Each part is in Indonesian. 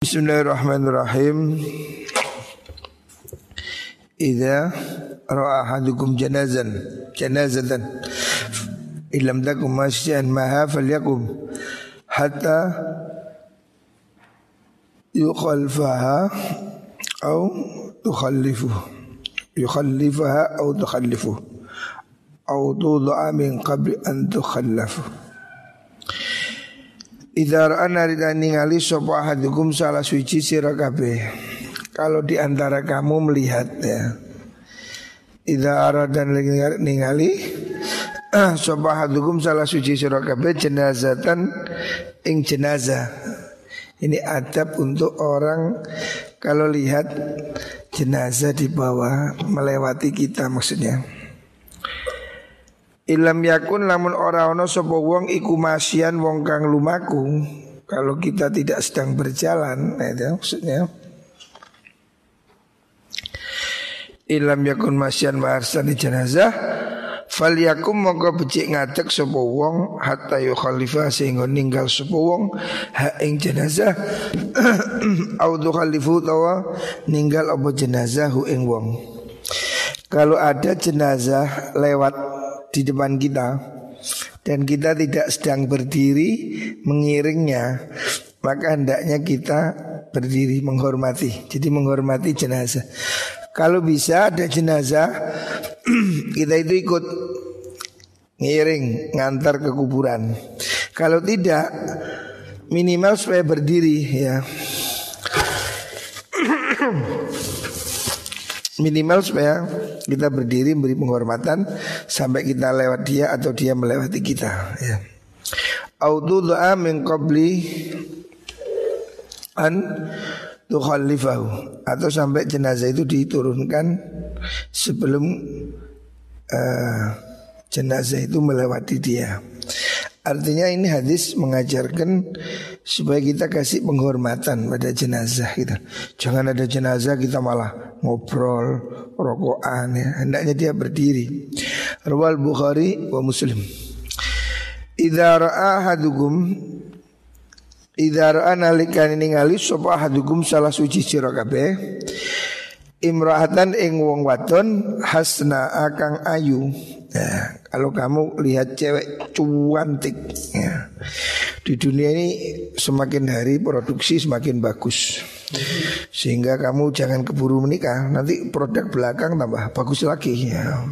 Bismillahirrahmanirrahim. Idza ra'a ahadukum janazan janazatan illam takum masyan maha falyakum hatta yukhalfaha au tukhallifu yukhallifaha au tukhallifu au tudu'a min qabli an tukhallafu Idza ra'ana rida ningali sapa ahadukum salah suci sira kabeh. Kalau di antara kamu melihat ya. Dan ningali sapa ahadukum salah suci sira kabeh jenazatan ing jenazah. Ini adab untuk orang kalau lihat jenazah di bawah melewati kita maksudnya. Ilam yakun lamun ora ono sapa wong iku masian wong kang lumaku. Kalau kita tidak sedang berjalan, nah itu maksudnya. Ilam yakun masian di jenazah Fal yakum mongko becik ngadek sapa wong hatta yu khalifah sehingga ninggal sapa wong ha ing jenazah au khalifu tawa ninggal apa jenazah hu ing wong. Kalau ada jenazah lewat di depan kita. Dan kita tidak sedang berdiri mengiringnya maka hendaknya kita berdiri menghormati. Jadi menghormati jenazah. Kalau bisa ada jenazah kita itu ikut ngiring ngantar ke kuburan. Kalau tidak minimal supaya berdiri ya. Minimal supaya kita berdiri beri penghormatan sampai kita lewat dia atau dia melewati kita ya. doa min qabli an tukhalifahu atau sampai jenazah itu diturunkan sebelum uh, jenazah itu melewati dia. Artinya ini hadis mengajarkan supaya kita kasih penghormatan pada jenazah kita. Jangan ada jenazah kita malah ngobrol, rokokan ya. Hendaknya dia berdiri. Rawal Bukhari wa Muslim. Idza ra'a hadukum Idza ra'a nalikane ningali sapa hadukum salah suci sira kabeh imra'atan ing wong wadon hasna akang ayu Ya, kalau kamu lihat cewek cuantik ya. Di dunia ini semakin hari produksi semakin bagus Sehingga kamu jangan keburu menikah Nanti produk belakang tambah bagus lagi ya.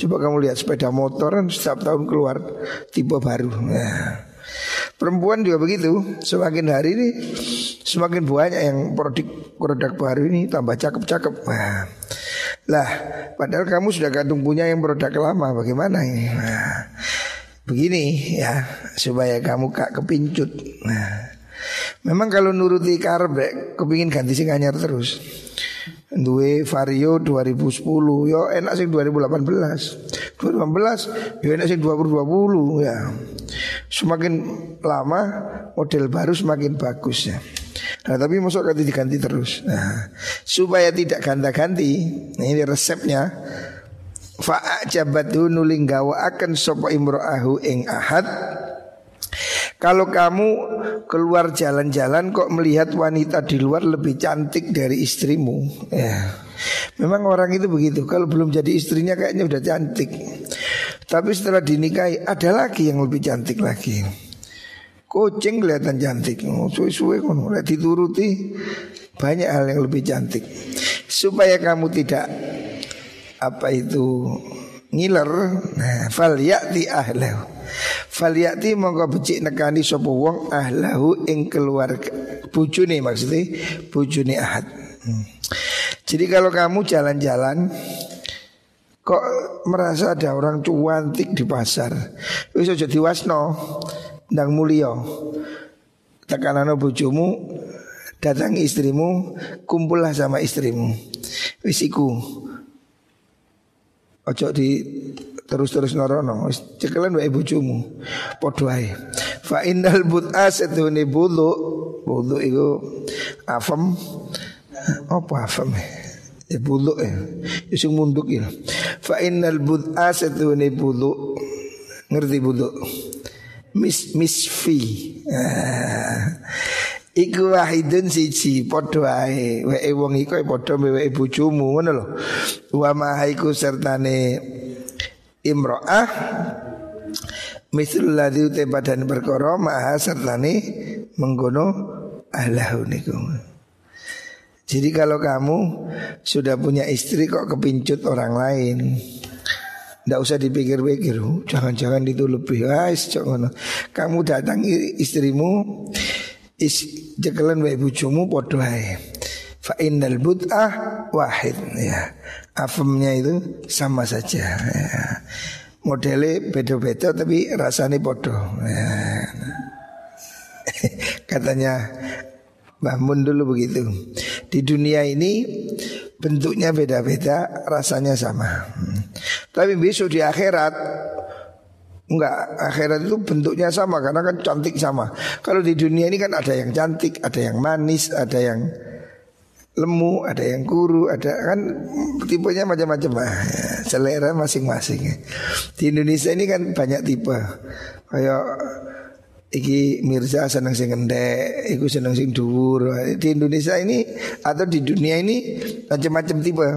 Coba kamu lihat sepeda motor setiap tahun keluar tipe baru ya. Perempuan juga begitu Semakin hari ini semakin banyak yang produk produk baru ini tambah cakep-cakep Nah lah, padahal kamu sudah gantung punya yang produk lama, bagaimana ini? Nah, begini ya, supaya kamu gak kepincut. Nah, memang kalau nuruti karbe, kepingin ganti sing anyar terus. Duwe Vario 2010 Yo enak sih 2018 2018 Yo enak sih 2020 ya Semakin lama Model baru semakin bagus ya Nah tapi masuk ganti diganti terus. Nah, supaya tidak ganti-ganti, nah ini resepnya. Fa'ajabatu nuling gawa akan sopo imro'ahu ing ahad kalau kamu keluar jalan-jalan kok melihat wanita di luar lebih cantik dari istrimu ya. Memang orang itu begitu Kalau belum jadi istrinya kayaknya udah cantik Tapi setelah dinikahi ada lagi yang lebih cantik lagi Kucing kelihatan cantik. Oh, suwe-suwe kono dituruti banyak hal yang lebih cantik. Supaya kamu tidak apa itu ngiler, nah, fal ya'ti ahlahu. Fal mongko becik nekani sapa wong ahlahu ing keluarga bojone maksudnya bojone ahad. Hmm. Jadi kalau kamu jalan-jalan kok merasa ada orang cuantik di pasar, wis aja diwasno ndang mulia. Tekanano bojomu datang istrimu, kumpullah sama istrimu. Wis iku. Ojo di terus-terus norono cekelan wae bojomu. Padha ae. Fa innal bud'a setune bulu. Bulu iku afem. Apa afem? Ya bulu ya. Isu munduk ya. Fa innal bud'a setune bulu. Ngerti bulu? mis misfi. Ah. Iku wahidun siji padha ae. Weke wong iku padha weke bojomu ngono lho. Wa mahaiku sertane imro'ah Misul ladhi utai badan perkara maha sertane menggono ahlahu niku. Jadi kalau kamu sudah punya istri kok kepincut orang lain Tidak usah dipikir-pikir oh, Jangan-jangan itu lebih Kamu datang istrimu is jekelan wa bujumu podo ae. Fa innal bud'ah wahid ya. Afemnya itu sama saja ya. Modelnya beda-beda tapi rasanya podo ya. Katanya Mbah Mun dulu begitu Di dunia ini bentuknya beda-beda rasanya sama Tapi besok di akhirat Enggak, akhirat itu bentuknya sama karena kan cantik sama. Kalau di dunia ini kan ada yang cantik, ada yang manis, ada yang lemu, ada yang kuru, ada kan tipenya macam-macam lah. Ya, selera masing-masing. Di Indonesia ini kan banyak tipe. Kayak iki Mirza seneng sing ngendek, iku seneng sing dhuwur. Di Indonesia ini atau di dunia ini macam-macam tipe.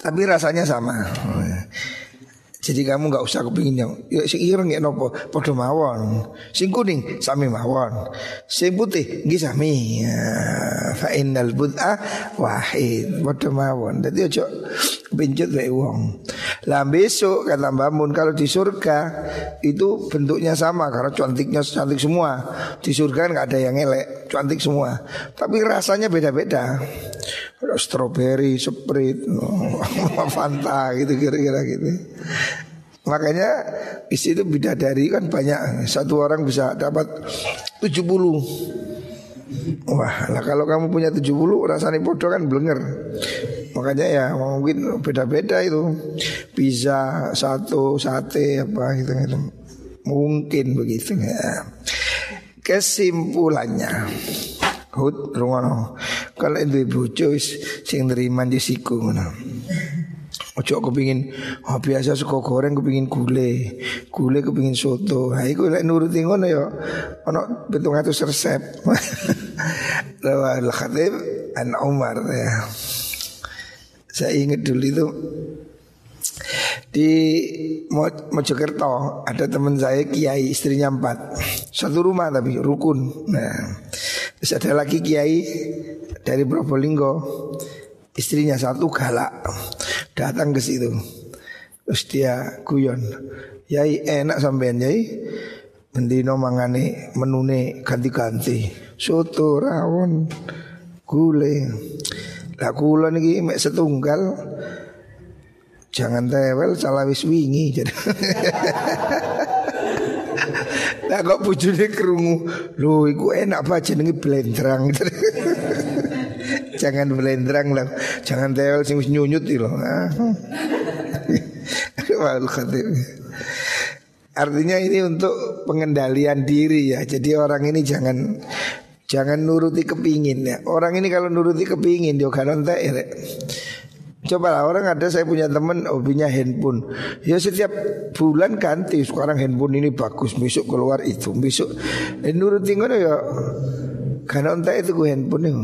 Tapi rasanya sama. Jadi kamu nggak usah kepingin yang ya sing ireng ya nopo podo mawon. Sing kuning sami mawon. Sing putih sami. Ya, fa innal wahid podo mawon. Dadi ojo pincut wae wong. Lah besok kata Mbak kalau di surga itu bentuknya sama karena cantiknya cantik semua. Di surga nggak ada yang elek, cantik semua. Tapi rasanya beda-beda. Strawberry, sprite, Fanta gitu kira-kira gitu. Makanya di situ bidadari kan banyak. Satu orang bisa dapat 70 Wah, lah kalau kamu punya 70 rasanya bodoh kan blenger. Makanya ya mungkin beda-beda itu. Bisa satu, sate apa gitu, gitu. Mungkin begitu ya. Kesimpulannya Hud rungono kalau itu bojo sing nerima di siku ngono Ojo kepingin oh, biasa suka goreng kepingin gule, gule kepingin soto. Nah, iku lek nuruti ngono ya ana 700 resep. Rawal Khatib an Umar ya. Saya ingat dulu itu di Mojokerto ada teman saya kiai istrinya empat satu rumah tapi rukun nah terus ada lagi kiai dari Probolinggo. Istrinya satu galak datang ke situ. Terus dia guyon yai enak sampean yai. Mendino mangane menune ganti-ganti. Soto rawon gule. Lah kula niki mek setunggal. Jangan tewel salah wis wingi. Nah kok bujune krungu, lho iku enak apa jenenge blendrang. jangan blendrang lah, jangan tewel sing nyunyut iki lho. Artinya ini untuk pengendalian diri ya. Jadi orang ini jangan jangan nuruti kepingin ya. Orang ini kalau nuruti kepingin dia kan ya. Coba lah orang ada saya punya teman hobinya handphone. Ya setiap bulan ganti. Sekarang handphone ini bagus, besok keluar itu, besok. Eh, nuruti ngono ya. Karena entah itu gue handphone itu.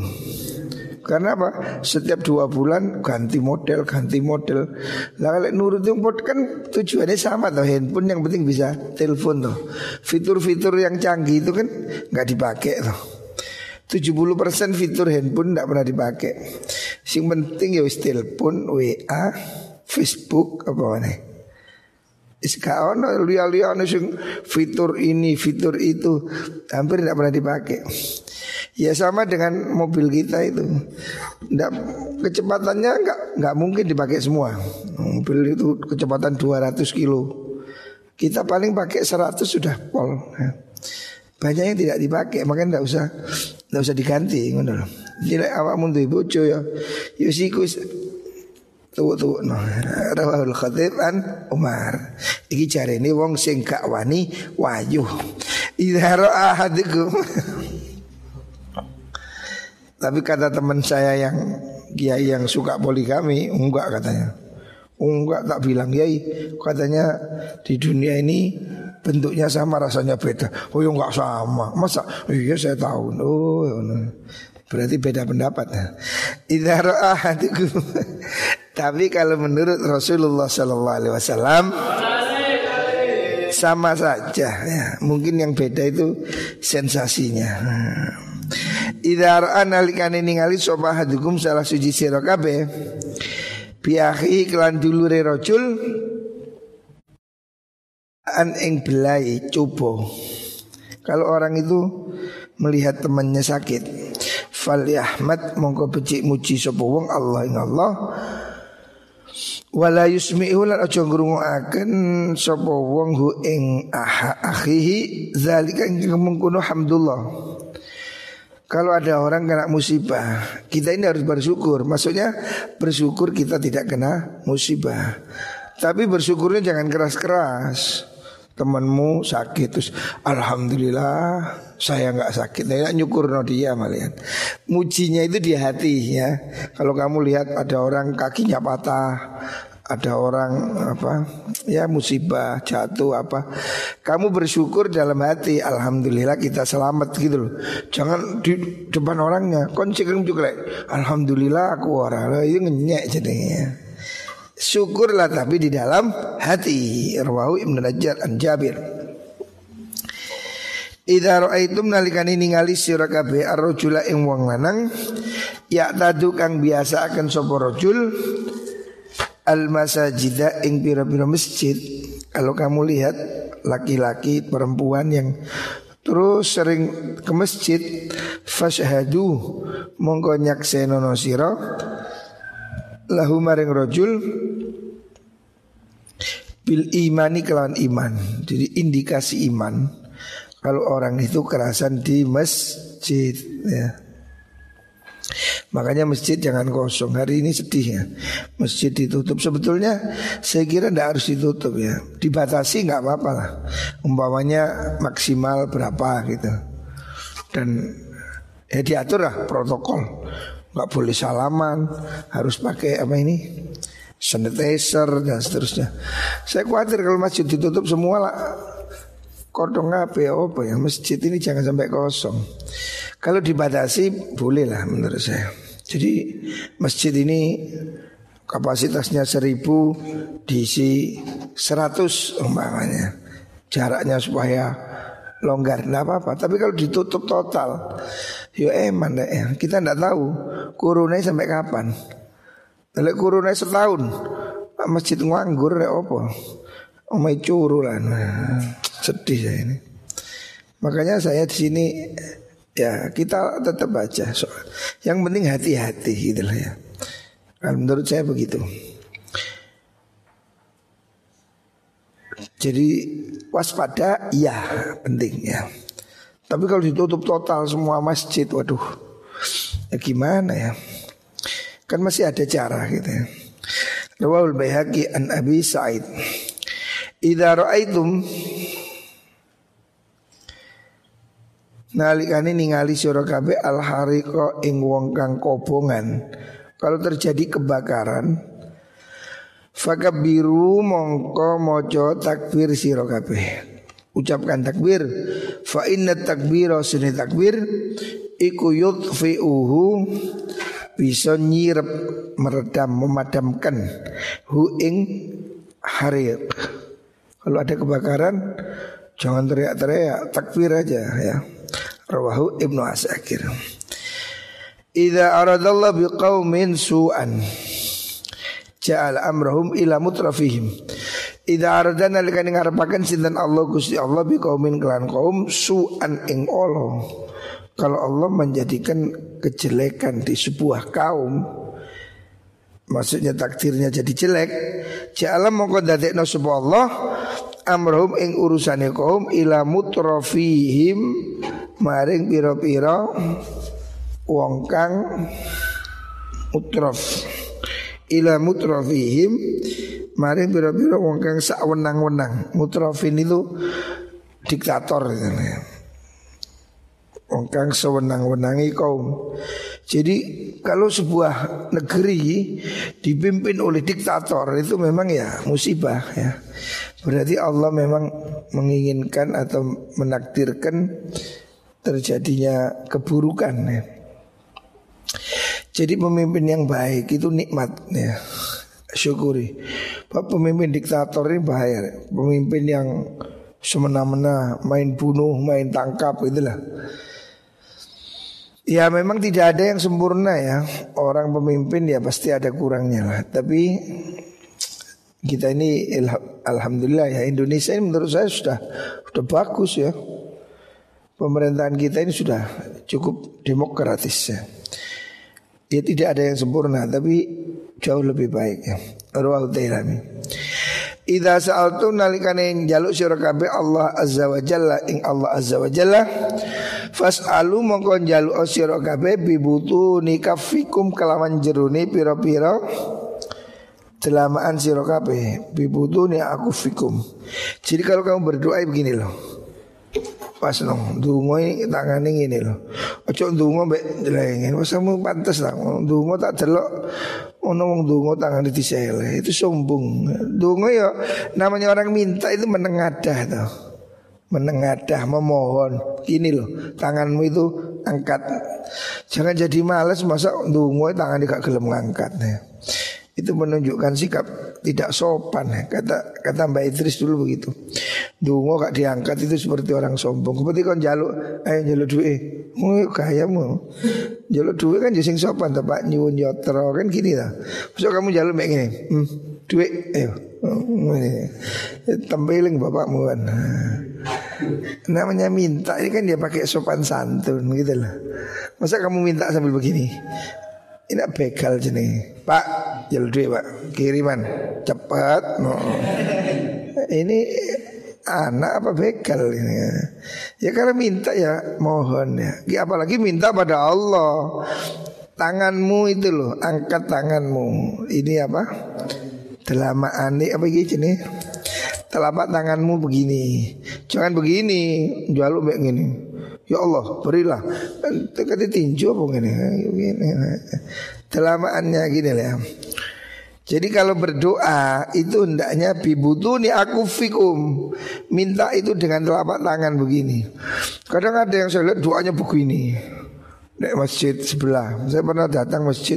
Karena apa? Setiap dua bulan ganti model, ganti model. Lah kalau nuruti pot kan tujuannya sama tuh handphone yang penting bisa telepon tuh. Fitur-fitur yang canggih itu kan nggak dipakai tuh. 70% fitur handphone tidak pernah dipakai. Sing penting ya wis telepon, WA, Facebook apa mana. Ono liya-liya sing fitur ini, fitur itu hampir tidak pernah dipakai. Ya sama dengan mobil kita itu. Nggak, kecepatannya nggak nggak mungkin dipakai semua. Mobil itu kecepatan 200 kilo. Kita paling pakai 100 sudah pol. Banyak yang tidak dipakai, makanya tidak usah tidak usah diganti ngono lho. Jadi awakmu duwe bojo ya. Ya siku tuwa-tuwa no. Rawahul Khatib an Umar. Iki jarene wong sing gak wani wayu. Idza ra'a. Tapi kata teman saya yang kiai yang suka poligami enggak katanya. Enggak tak bilang kiai katanya di dunia ini bentuknya sama rasanya beda. Oh ya nggak sama. Masa? Iya saya tahu. Oh, ya berarti beda pendapat. Idza ra'a Tapi kalau menurut Rasulullah sallallahu alaihi wasallam sama saja ya. Mungkin yang beda itu sensasinya. Idza ra'a nalikane ningali sapa hadukum salah suci sira kabeh biahi kelan dulure rajul an ing belai coba. Kalau orang itu melihat temannya sakit, fal yahmad mongko becik muji sapa wong Allah ing Allah. Wala yusmi'u lan aja ngrungokaken sapa wong hu ing akhihi zalika ing mengkono hamdulillah. Kalau ada orang kena musibah, kita ini harus bersyukur. Maksudnya bersyukur kita tidak kena musibah. Tapi bersyukurnya jangan keras-keras. Temanmu sakit terus Alhamdulillah saya nggak sakit Nah nyukur no dia malian Mujinya itu di hati ya Kalau kamu lihat ada orang kakinya patah ada orang apa ya musibah jatuh apa. Kamu bersyukur dalam hati alhamdulillah kita selamat gitu loh. Jangan di depan orangnya. Kamu juga alhamdulillah aku orang itu ngenyek jadinya. Syukurlah tapi di dalam hati. Rawahu ibnu najjar an jabir. Idza ra'aitum nalikane ningali sira kabeh ar-rajula ing wong lanang ya tadu kang biasa akan sapa rajul al masajida ing pira-pira masjid kalau kamu lihat laki-laki perempuan yang terus sering ke masjid fashhadu mongko nyaksenono sira lahu maring rajul bil imani kelawan iman. Jadi indikasi iman. Kalau orang itu kerasan di masjid ya Makanya masjid jangan kosong. Hari ini sedih ya. Masjid ditutup. Sebetulnya saya kira tidak harus ditutup ya. Dibatasi nggak apa-apa lah. Umpamanya maksimal berapa gitu. Dan ya diatur lah protokol. Nggak boleh salaman. Harus pakai apa ini? Sanitizer dan seterusnya. Saya khawatir kalau masjid ditutup semua lah Kodong apa ya apa ya Masjid ini jangan sampai kosong kalau dibatasi boleh lah menurut saya. Jadi masjid ini kapasitasnya seribu diisi seratus umpamanya. Jaraknya supaya longgar tidak apa-apa. Tapi kalau ditutup total, yo eman deh. Ya. Kita tidak tahu kurunnya sampai kapan. Kalau kurunnya setahun, masjid nganggur ya apa? Omai curu lah. Nah, sedih saya ini. Makanya saya di sini Ya kita tetap baca soal. Yang penting hati-hati gitu lah ya. Nah, Menurut saya begitu. Jadi waspada ya penting ya. Tapi kalau ditutup total semua masjid Waduh ya gimana ya? Kan masih ada cara gitu ya. Rawahul Bayhaqi an Abi Sa'id. Idza ra'aitum nalikane ningali sira kabeh al hariko ing wong kang kobongan. Kalau terjadi kebakaran fakabiru mongko mojo takbir sira ucapkan takbir. Fa inna takbira sunni takbir iku yudfi'uhu bisa nyirep meredam memadamkan hu ing kalau ada kebakaran jangan teriak-teriak takbir aja ya Rawahu Ibnu Asakir. Idza aradallah biqaumin su'an ja'al amrahum ila mutrafihim. Idza aradana likane ngarepaken sinten Allah Gusti Allah biqaumin kelan kaum su'an ing Allah. Kalau Allah menjadikan kejelekan di sebuah kaum Maksudnya takdirnya jadi jelek Ja'ala mongko dadekno sapa Allah Amrahum ing urusane kaum ila mutrafihim maring pira-pira wong kang mutraf ila mutrafihim maring pira-pira wong kang sak wenang-wenang mutrafin itu diktator. Wong kang sewenang-wenangi kaum Jadi kalau sebuah negeri dipimpin oleh diktator itu memang ya musibah ya. Berarti Allah memang menginginkan atau menakdirkan terjadinya keburukan ya. Jadi pemimpin yang baik itu nikmat ya. Syukuri. Pak pemimpin diktator ini bahaya. Pemimpin yang semena-mena, main bunuh, main tangkap itulah. Ya memang tidak ada yang sempurna ya Orang pemimpin ya pasti ada kurangnya lah Tapi kita ini Alhamdulillah ya Indonesia ini menurut saya sudah sudah bagus ya Pemerintahan kita ini sudah cukup demokratis ya Ya tidak ada yang sempurna Tapi jauh lebih baik ya Ruwahu Tailami Idza sa'altu nalikane jaluk sira kabeh Allah azza wa jalla ing Allah azza wa jalla Fas'alu mongko njaluk sira kabeh bibutu nikafikum kelawan jeruni pira-pira Telamaan sira kabeh bibutu ni aku fikum. Jadi kalau kamu berdoa begini loh. Pas nong dungo tangane ngene loh. Ojo dungo mbek jelengin. Wes kamu pantes lah. Dungo tak delok ono wong dungo tangane disele. Itu sombong. Dungo ya namanya orang minta itu menengadah tuh menengadah memohon ini loh tanganmu itu angkat jangan jadi males masa dungo tangan gak gelem ngangkat ya. Itu menunjukkan sikap tidak sopan. Ya. kata kata Mbak Idris dulu begitu. Dungo gak diangkat itu seperti orang sombong. Seperti kan jaluk ayo jaluk duit mau kayamu jaluk duit kan jadi sopan tapi nyuwun yotro kan gini lah masuk kamu jaluk kayak gini hmm, duit ayo. Tempeling bapakmu kan. Namanya minta ini kan dia pakai sopan santun gitu lah. Masa kamu minta sambil begini Ini begal jenis Pak duit pak. Kiriman. Cepat no. Ini anak apa begal ini? Ya. ya karena minta ya mohon ya. apalagi minta pada Allah. Tanganmu itu loh angkat tanganmu. Ini apa? Telamaan nih apa gitu nih Telapak tanganmu begini. Jangan begini Jual lu begini Ya Allah berilah. Tekati tinju apa gini Telamaannya gini lah jadi kalau berdoa itu hendaknya bibutuni aku fikum. Minta itu dengan telapak tangan begini. Kadang ada yang saya lihat doanya begini Nek masjid sebelah Saya pernah datang masjid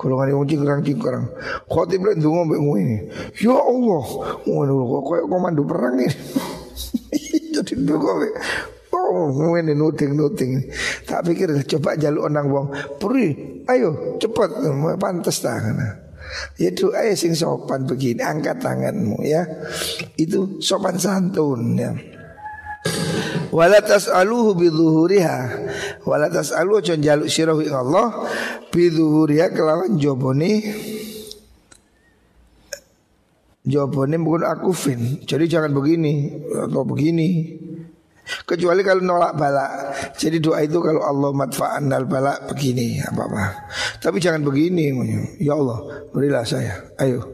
Golongan yang cingkrang cingkrang Khotib lek ndonga mbek ini Ya Allah Ngono kok koyo komando perang ini Jadi ndonga mbek Oh, ngene nuting-nuting. Tak pikir coba jaluk onang wong. Puri, ayo cepat pantas tangan. Ya doa sing sopan begini, angkat tanganmu ya. Itu sopan santun ya. Wala tas'aluhu bidzuhuriha Wala tas'aluhu aja jaluk sirah ing Allah bidzuhuriha kelawan jobone Jawabane bukan aku fin. Jadi jangan begini Atau begini. Kecuali kalau nolak balak. Jadi doa itu kalau Allah matfa'an al balak begini apa-apa. Tapi jangan begini Ya Allah berilah saya. Ayo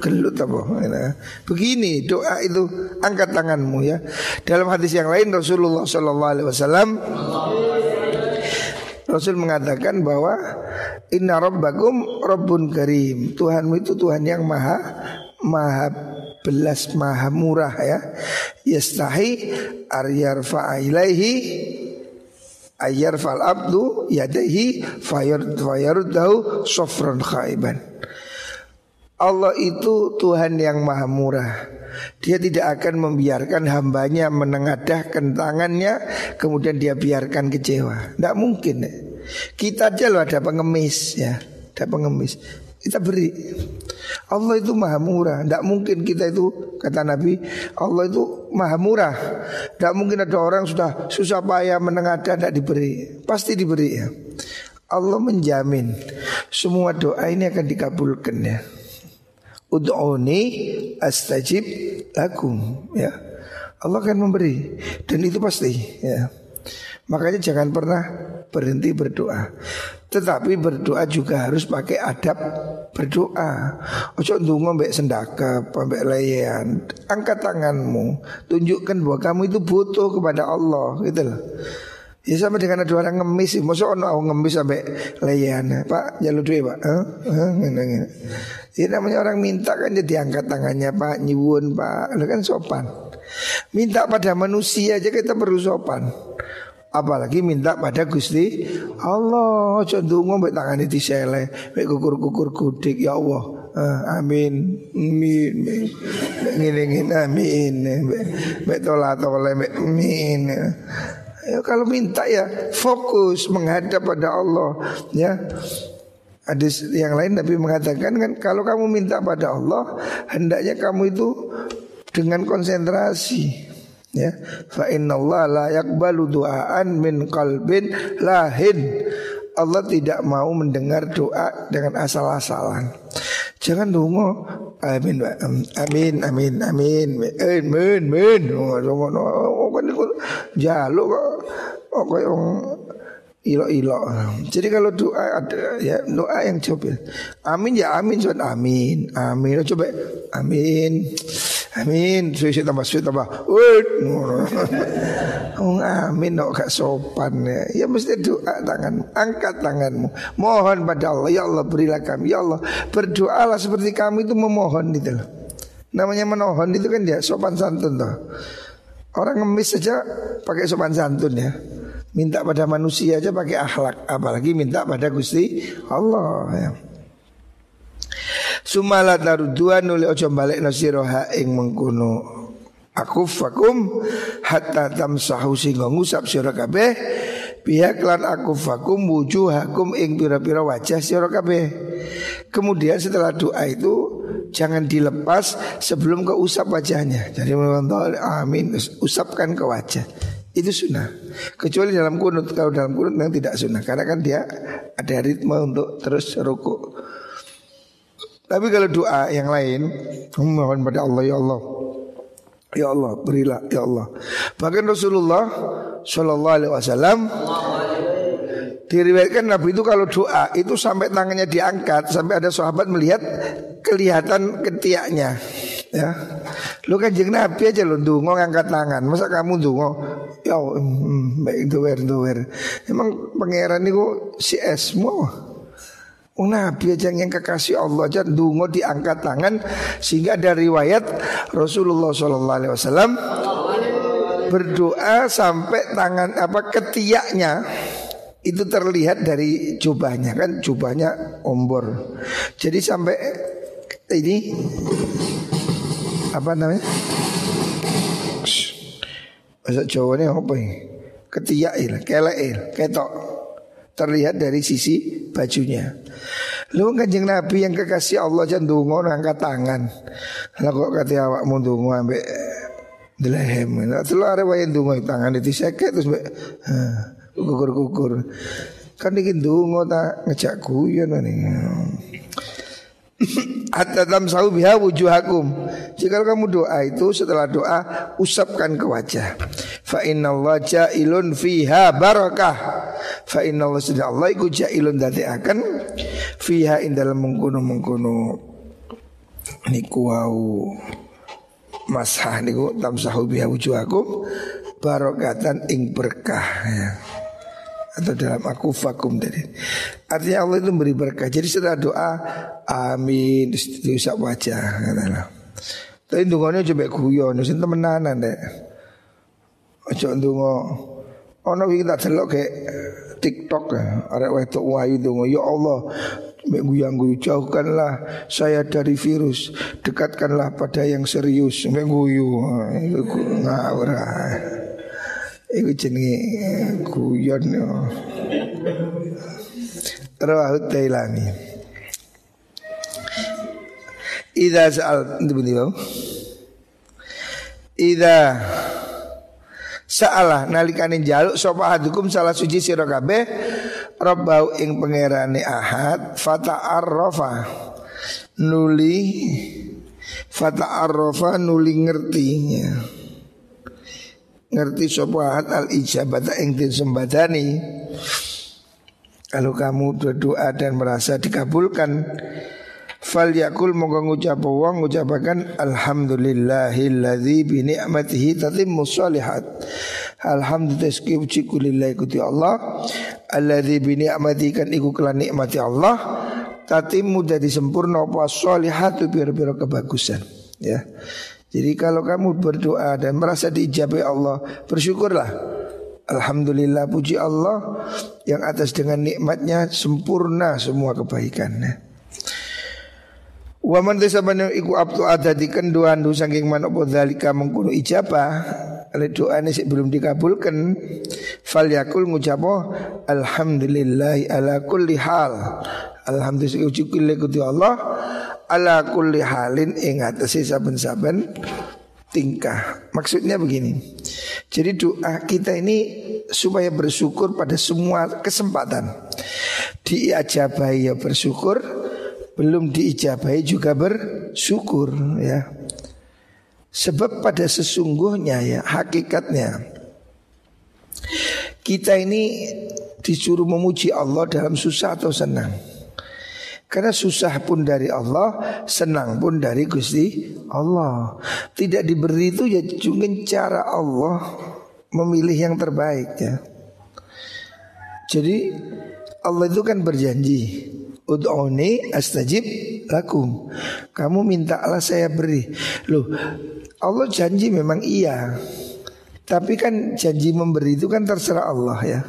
Gelut apa? Begini doa itu Angkat tanganmu ya. Dalam hadis yang lain Rasulullah SAW Rasul mengatakan bahwa Inna rabbakum rabbun karim. Tuhanmu itu Tuhan yang maha Maha belas maha murah ya. Yastahi aryar ilaihi ayar fal abdu yadahi fayar fayardahu sofron khaiban Allah itu Tuhan yang maha murah Dia tidak akan membiarkan hambanya menengadahkan tangannya Kemudian dia biarkan kecewa Tidak mungkin Kita aja loh ada pengemis ya Ada pengemis kita beri. Allah itu maha murah. Tidak mungkin kita itu kata Nabi Allah itu maha murah. Tidak mungkin ada orang sudah susah payah menengadah tidak diberi. Pasti diberi ya. Allah menjamin semua doa ini akan dikabulkan ya. Ud'uni astajib lakum ya. Allah akan memberi dan itu pasti ya. Makanya jangan pernah berhenti berdoa. Tetapi berdoa juga harus pakai adab berdoa. Ojo ndonga mbek sendaka, mbek layan. Angkat tanganmu, tunjukkan bahwa kamu itu butuh kepada Allah, gitu loh. Ya sama dengan ada orang ngemis, masa ono aku ngemis sampai leyan, Pak jalur duit Pak. Huh? Huh? Gini, gini. Ya namanya orang minta kan jadi angkat tangannya Pak, nyuwun Pak, itu kan sopan. Minta pada manusia aja kita perlu sopan. Apalagi minta pada Gusti Allah. Contoh ngombe tangan di sele, kukur-kukur kudik ya Allah. Uh, amin amin ngene ngene amin mek tola tole mek amin Ya, kalau minta ya fokus menghadap pada Allah ya. Hadis yang lain Nabi mengatakan kan kalau kamu minta pada Allah hendaknya kamu itu dengan konsentrasi ya. Fa innallaha la yaqbalu du'aan min qalbin lahin. Allah tidak mau mendengar doa dengan asal-asalan jangan dungo amin amin amin amin amin amin kan jaluk kok oh koyo ilo-ilo. Jadi kalau doa ada ya doa yang coba. Amin ya amin soal amin. Amin coba amin. Amin. Suwi tambah suwi tambah. Word. Oh, amin no gak sopan ya. Ya mesti doa tangan, angkat tanganmu. Mohon pada Allah, ya Allah berilah kami. Ya Allah, berdoalah seperti kami itu memohon gitu loh. Namanya memohon itu kan ya sopan santun toh. Orang ngemis saja pakai sopan santun ya. Minta pada manusia aja pakai akhlak, apalagi minta pada Gusti Allah ya. Sumala dua nuli ojo balik nasiroha ing mengkuno aku fakum hatta tamsahu sehingga ngusap sira kabeh pihak lan aku fakum wujuhakum ing pira-pira wajah sira kabeh. Kemudian setelah doa itu jangan dilepas sebelum ke usap wajahnya. Jadi menonton amin usapkan ke wajah. Itu sunnah. Kecuali dalam kunut kalau dalam kunut memang tidak sunnah karena kan dia ada ritme untuk terus rukuk. Tapi kalau doa yang lain mohon pada Allah ya Allah. Ya Allah berilah ya Allah. Bahkan Rasulullah Shallallahu Alaihi Wasallam Diriwayatkan Nabi itu kalau doa itu sampai tangannya diangkat sampai ada sahabat melihat kelihatan ketiaknya. Ya, lu kan jeng Nabi aja lu dungo ngangkat tangan. Masa kamu dungo? Ya, mm, baik duwer duwer. Emang pangeran itu si esmo. Oh, Nabi aja yang kekasih Allah aja dungo diangkat tangan sehingga ada riwayat Rasulullah Shallallahu Alaihi Wasallam berdoa sampai tangan apa ketiaknya itu terlihat dari jubahnya kan jubahnya ombor. Jadi sampai ini apa namanya? Bahasa Jawa ini apa ini? Ketiak il, kelek ketok terlihat dari sisi bajunya. Lu kanjeng Nabi yang kekasih Allah jangan dungo angkat tangan. Lah kok kata awak mau dungo ambek delehem. Lah telu arep wae dungo tangan itu seket terus mbek kukur-kukur. Kan iki ndonga ta ngejak guyon nih. Hatta tamsahu biha wujuhakum. Jika kamu doa itu setelah doa usapkan ke wajah. Fa innallaha ja'ilun fiha barakah. Fa innallaha sudah Allah iku ja'ilun dadi akan fiha ing dalam mengkono-mengkono niku wau masah niku tamsahu biha wujuhakum barokatan ing berkah ya atau dalam aku vakum tadi. Artinya Allah itu memberi berkah. Jadi setelah doa amin diusap wajah katalah. Tapi dungane coba guyon sing temenanan deh. Ojo ndonga ana iki tak delok kayak TikTok ya. Arek wedok wayu ndonga ya Allah Mek guyu jauhkanlah saya dari virus Dekatkanlah pada yang serius Mek guyu Ngawur Iku jenenge guyon yo. Rawahu Tailani. Ida sa'al ndi bau. Ida Sa'alah nalikane jaluk sapa hadukum salah suci sira kabeh Rabbau ing pangerane Ahad fata'arrafa nuli fata'arrafa nuli ngertinya ngerti sopahat al ijabat ing sembadani kalau kamu berdoa dan merasa dikabulkan. Fal yakul moga ngucap wong ngucapakan Alhamdulillahilladzi bi ni'matihi tatimmu shalihat Alhamdulillah puji kulillah ikuti Allah. Alladzi bi ni'mati kan iku kelan nikmati Allah. Tatimu dari sempurna apa solihatu biar-biar kebagusan Ya. Jadi kalau kamu berdoa dan merasa diijabai Allah Bersyukurlah Alhamdulillah puji Allah Yang atas dengan nikmatnya sempurna semua kebaikan ya. Waman desa mana iku abtu ada di kenduan du saking man opo dalika mengkuno ijabah Ale doa ini belum dikabulkan Fal yakul ngucapo Alhamdulillah ala kulli hal. Alhamdulillah kulli kuti Allah Ala kulli halin ingat saben-saben tingkah. Maksudnya begini Jadi doa kita ini supaya bersyukur pada semua kesempatan Diajabai ya bersyukur belum diijabahi juga bersyukur ya. Sebab pada sesungguhnya ya hakikatnya kita ini disuruh memuji Allah dalam susah atau senang. Karena susah pun dari Allah, senang pun dari Gusti Allah. Tidak diberi itu ya cuma cara Allah memilih yang terbaik ya. Jadi Allah itu kan berjanji Ud'uni astajib lakum. Kamu minta Allah saya beri. Loh, Allah janji memang iya. Tapi kan janji memberi itu kan terserah Allah ya.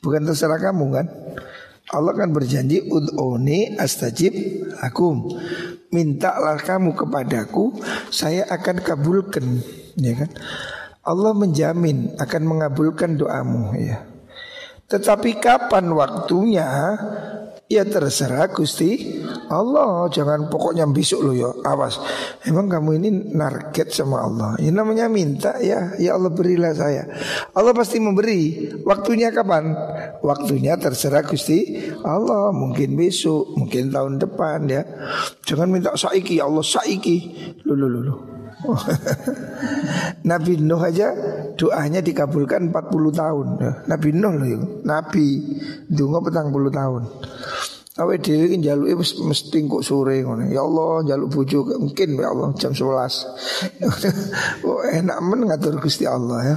Bukan terserah kamu kan. Allah kan berjanji ud'uni astajib lakum. Mintalah kamu kepadaku, saya akan kabulkan, ya kan? Allah menjamin akan mengabulkan doamu ya. Tetapi kapan waktunya Ya terserah Gusti. Allah Jangan pokoknya besok lo ya. Awas. Emang kamu ini narget sama Allah. Ini namanya minta ya. Ya Allah berilah saya. Allah pasti memberi. Waktunya kapan? Waktunya terserah Gusti. Allah Mungkin besok Mungkin tahun depan ya. Jangan minta saiki ya Allah saiki. Lulu lulu Nabi Nuh aja doanya dikabulkan 40 tahun. Nabi Nuh loh, Nabi dungo petang puluh tahun. Awe dhewe iki njaluke wis mesti kok sore ngono. Ya Allah, njaluk bojo mungkin ya Allah jam 11. oh, enak men ngatur Gusti Allah ya.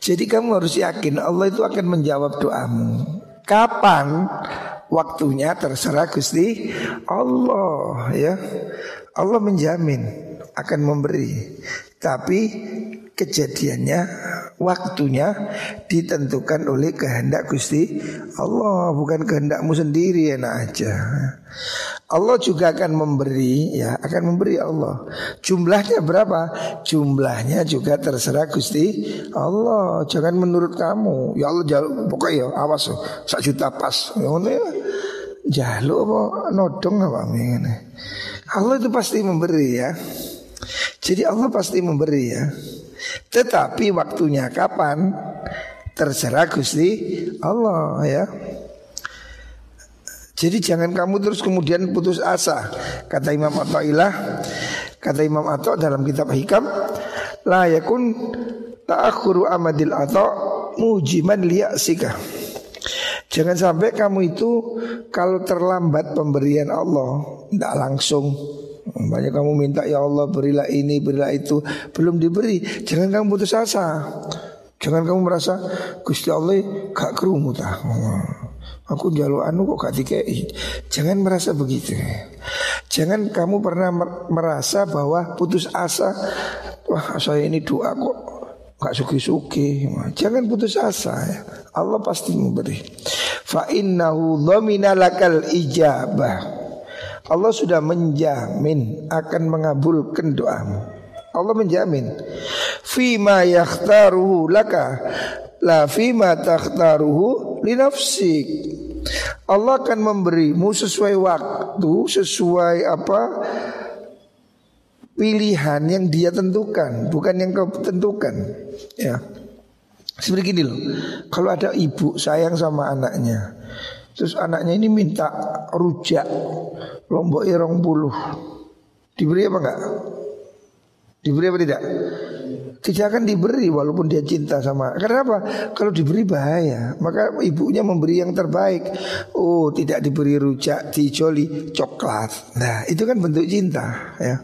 Jadi kamu harus yakin Allah itu akan menjawab doamu. Kapan waktunya terserah Gusti Allah ya. Allah menjamin akan memberi. Tapi kejadiannya waktunya ditentukan oleh kehendak Gusti Allah bukan kehendakmu sendiri enak aja. Allah juga akan memberi ya akan memberi Allah. Jumlahnya berapa? Jumlahnya juga terserah Gusti Allah. Jangan menurut kamu. Ya Allah jaluk pokoknya ya awas oh, sak juta pas. Ya ya. Jaluk apa nodong apa. Allah itu pasti memberi ya. Jadi Allah pasti memberi ya. Tetapi waktunya kapan terserah Gusti Allah ya. Jadi jangan kamu terus kemudian putus asa. Kata Imam Athaillah, kata Imam Atha dalam kitab Hikam, la yakun ta'akhuru amadil atha mujiman liya'sika. Jangan sampai kamu itu kalau terlambat pemberian Allah tidak langsung banyak kamu minta ya Allah berilah ini berilah itu. Belum diberi jangan kamu putus asa. Jangan kamu merasa Gusti Allah gak kerumu ta? Aku jalur anu kok gak dikei jangan merasa begitu. Jangan kamu pernah merasa bahwa putus asa wah saya ini doa kok gak suki-suki. Jangan putus asa ya. Allah pasti memberi. Fa innahu dhamina lakal ijabah Allah sudah menjamin akan mengabulkan doamu. Allah menjamin. Fima yakhtaruhu laka la fima takhtaruhu li. Allah akan memberimu sesuai waktu, sesuai apa pilihan yang dia tentukan, bukan yang kau tentukan. Ya. Seperti gini loh. Kalau ada ibu sayang sama anaknya, Terus anaknya ini minta rujak Lombok irong buluh Diberi apa enggak? Diberi apa tidak? tidak akan diberi walaupun dia cinta sama. Karena apa? Kalau diberi bahaya. Maka ibunya memberi yang terbaik. Oh, tidak diberi rujak, dijoli, coklat. Nah, itu kan bentuk cinta, ya.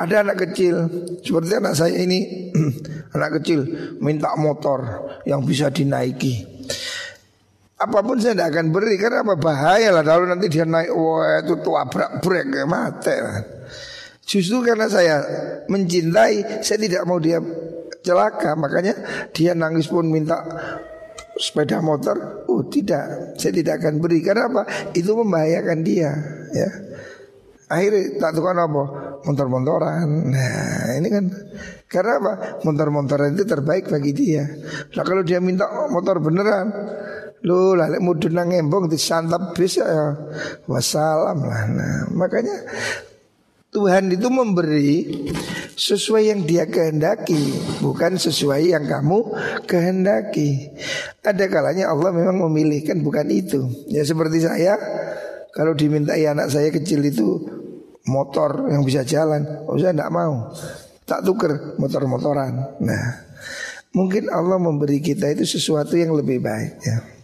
Ada anak kecil seperti anak saya ini, anak kecil minta motor yang bisa dinaiki. Apa pun saya tidak akan beri karena apa? Bahaya lah kalau nanti dia naik wah itu tua brak brek ya mati lah. Justru karena saya mencintai, saya tidak mau dia celaka makanya dia nangis pun minta sepeda motor. Oh tidak saya tidak akan beri. Karena apa? Itu membahayakan dia ya. Akhirnya tak tukar apa? Motor-motoran nah ini kan karena apa? Motor-motoran itu terbaik bagi dia. Nah kalau dia minta motor beneran lu lah mudun nang embong disantap bis ya wassalam lah. Nah makanya Tuhan itu memberi sesuai yang dia kehendaki Bukan sesuai yang kamu kehendaki. Ada kalanya Allah memang memilihkan bukan itu. Ya seperti saya Kalau dimintai anak saya kecil itu Motor yang bisa jalan Oh saya tidak mau. Tak tuker motor-motoran. Nah Mungkin Allah memberi kita itu sesuatu yang lebih baik ya